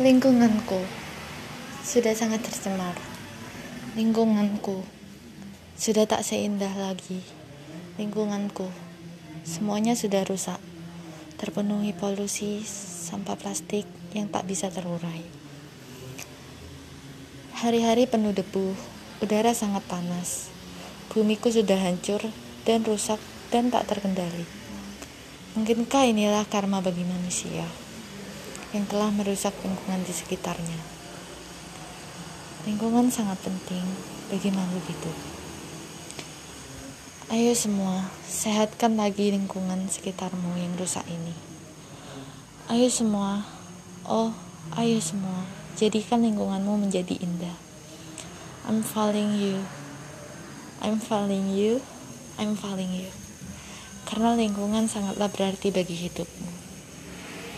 Lingkunganku sudah sangat tercemar. Lingkunganku sudah tak seindah lagi. Lingkunganku semuanya sudah rusak, terpenuhi polusi sampah plastik yang tak bisa terurai. Hari-hari penuh debu, udara sangat panas. Bumiku sudah hancur dan rusak dan tak terkendali. Mungkinkah inilah karma bagi manusia? Yang telah merusak lingkungan di sekitarnya. Lingkungan sangat penting bagi makhluk hidup. Ayo semua, sehatkan lagi lingkungan sekitarmu yang rusak ini. Ayo semua, oh, ayo semua, jadikan lingkunganmu menjadi indah. I'm falling you. I'm falling you. I'm falling you. Karena lingkungan sangatlah berarti bagi hidupmu.